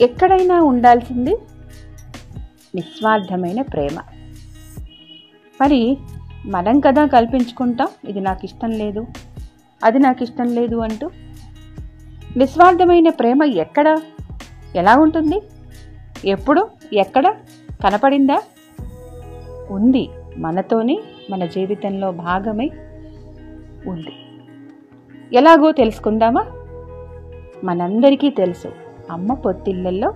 ఎక్కడైనా ఉండాల్సింది నిస్వార్థమైన ప్రేమ. మరి మనం కదా కల్పించుకుంటాం ఇది నాకు ఇష్టం లేదు అది నాకు ఇష్టం లేదు అంటూ? నిస్వార్థమైన ప్రేమ ఎక్కడ? ఎలా ఉంటుంది? ఎప్పుడు? ఎక్కడ? కనపడిందా? ఉంది. మనతోనే మన జీవితంలో భాగమై ఉంది. ఎలాగో తెలుసుకుందామా? మనందరికీ తెలుసు. అమ్మ పొత్తిళ్ళల్లో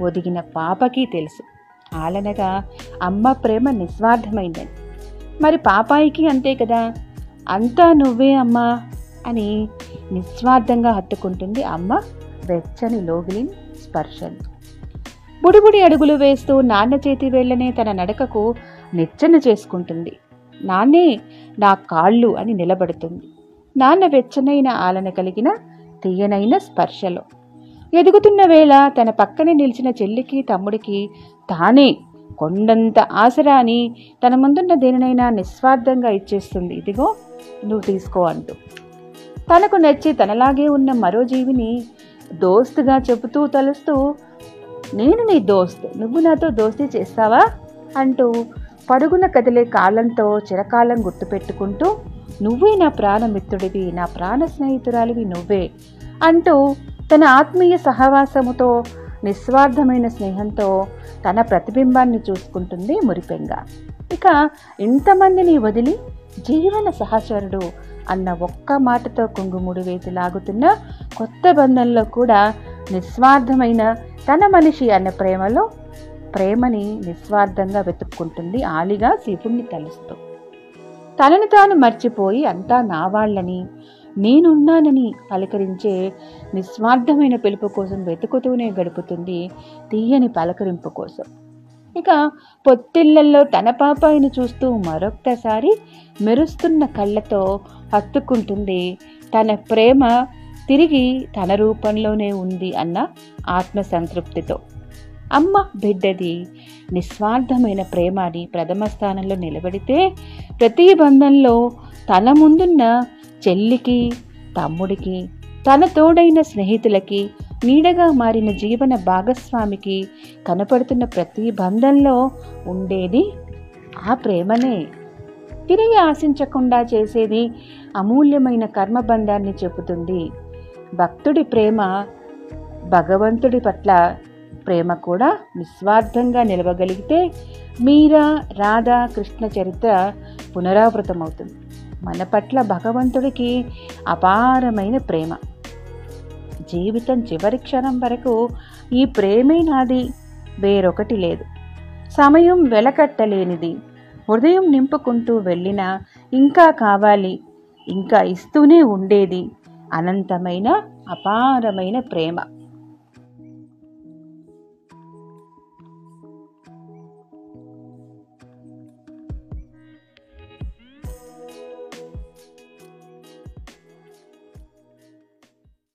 ఒదిగిన పాపకి తెలుసు. ఆలనగా అమ్మ ప్రేమ నిస్వార్థమైందని. మరి పాపాయికి అంతే కదా? అంతా నువ్వే అమ్మా అని నిస్వార్థంగా హత్తుకుంటుంది అమ్మ వెచ్చని లోగిలిని స్పర్శను. బుడిబుడి అడుగులు వేస్తూ నాన్న చేతి వేళ్ళనే తన నడకకు నిచ్చెన చేసుకుంటుంది. నాన్నే నా కాళ్ళు అని నిలబడుతుంది. నాన్న వెచ్చనైన ఆలన కలిగిన తీయనైన స్పర్శలో. ఎదుగుతున్న వేళ తన పక్కనే నిలిచిన చెల్లికి తమ్ముడికి తానే కొండంత ఆసరా అని తన ముందున్న దేనినైనా నిస్వార్థంగా ఇచ్చేస్తుంది. ఇదిగో నువ్వు తీసుకో అంటూ. తనకు నచ్చి తనలాగే ఉన్న మరో జీవిని దోస్తుగా చెబుతూ తలుస్తూ నేను నీ దోస్త్ నువ్వు నాతో దోస్తీ చేస్తావా? అంటూ పరుగున కదిలే కాలంతో చిరకాలం గుర్తుపెట్టుకుంటూ నువ్వే నా ప్రాణమిత్రుడివి నా ప్రాణ స్నేహితురాలివి నువ్వే అంటూ తన ఆత్మీయ సహవాసముతో నిస్వార్థమైన స్నేహంతో తన ప్రతిబింబాన్ని చూసుకుంటుంది మురిపెంగ. ఇక ఇంతమందిని వదిలి జీవన సహచరుడు అన్న ఒక్క మాటతో కుంగుముడి వేసి లాగుతున్న కొత్త బంధంలో కూడా నిస్వార్థమైన తన మనిషి అన్న ప్రేమలో ప్రేమని నిస్వార్థంగా వెతుక్కుంటుంది ఆలిగా శివుణ్ణి తలుస్తూ. తనని తాను మర్చిపోయి అంతా నా వాళ్ళని నేనున్నానని పలకరించే నిస్వార్థమైన పిలుపు కోసం వెతుకుతూనే గడుపుతుంది తీయని పలకరింపు కోసం. ఇక పొత్తిళ్ళలో తన పాపాయిని చూస్తూ మరొక్కసారి మెరుస్తున్న కళ్ళతో హత్తుకుంటుంది తన ప్రేమ తిరిగి తన రూపంలోనే ఉంది అన్న ఆత్మసంతృప్తితో. అమ్మ బిడ్డది నిస్వార్థమైన ప్రేమని ప్రథమ స్థానంలో నిలబడితే ప్రతి బంధంలో తన ముందున్న చెల్లికి తమ్ముడికి తన తోడైన స్నేహితులకి నీడగా మారిన జీవన భాగస్వామికి కనపడుతున్న ప్రతి బంధంలో ఉండేది ఆ ప్రేమనే. తిరిగి ఆశించకుండా చేసేది అమూల్యమైన కర్మబంధాన్ని చెబుతుంది. భక్తుడి ప్రేమ భగవంతుడి పట్ల ప్రేమ కూడా నిస్వార్థంగా నిలవగలిగితే మీరా రాధా కృష్ణ చరిత్ర పునరావృతమవుతుంది. మన పట్ల భగవంతుడికి అపారమైన ప్రేమ. జీవితం చివరి క్షణం వరకు ఈ ప్రేమే నాది వేరొకటి లేదు. సమయం వెలకట్టలేనిది. హృదయం నింపుకుంటూ వెళ్ళినా ఇంకా కావాలి ఇంకా ఇస్తూనే ఉండేది. అనంతమైన అపారమైన ప్రేమ.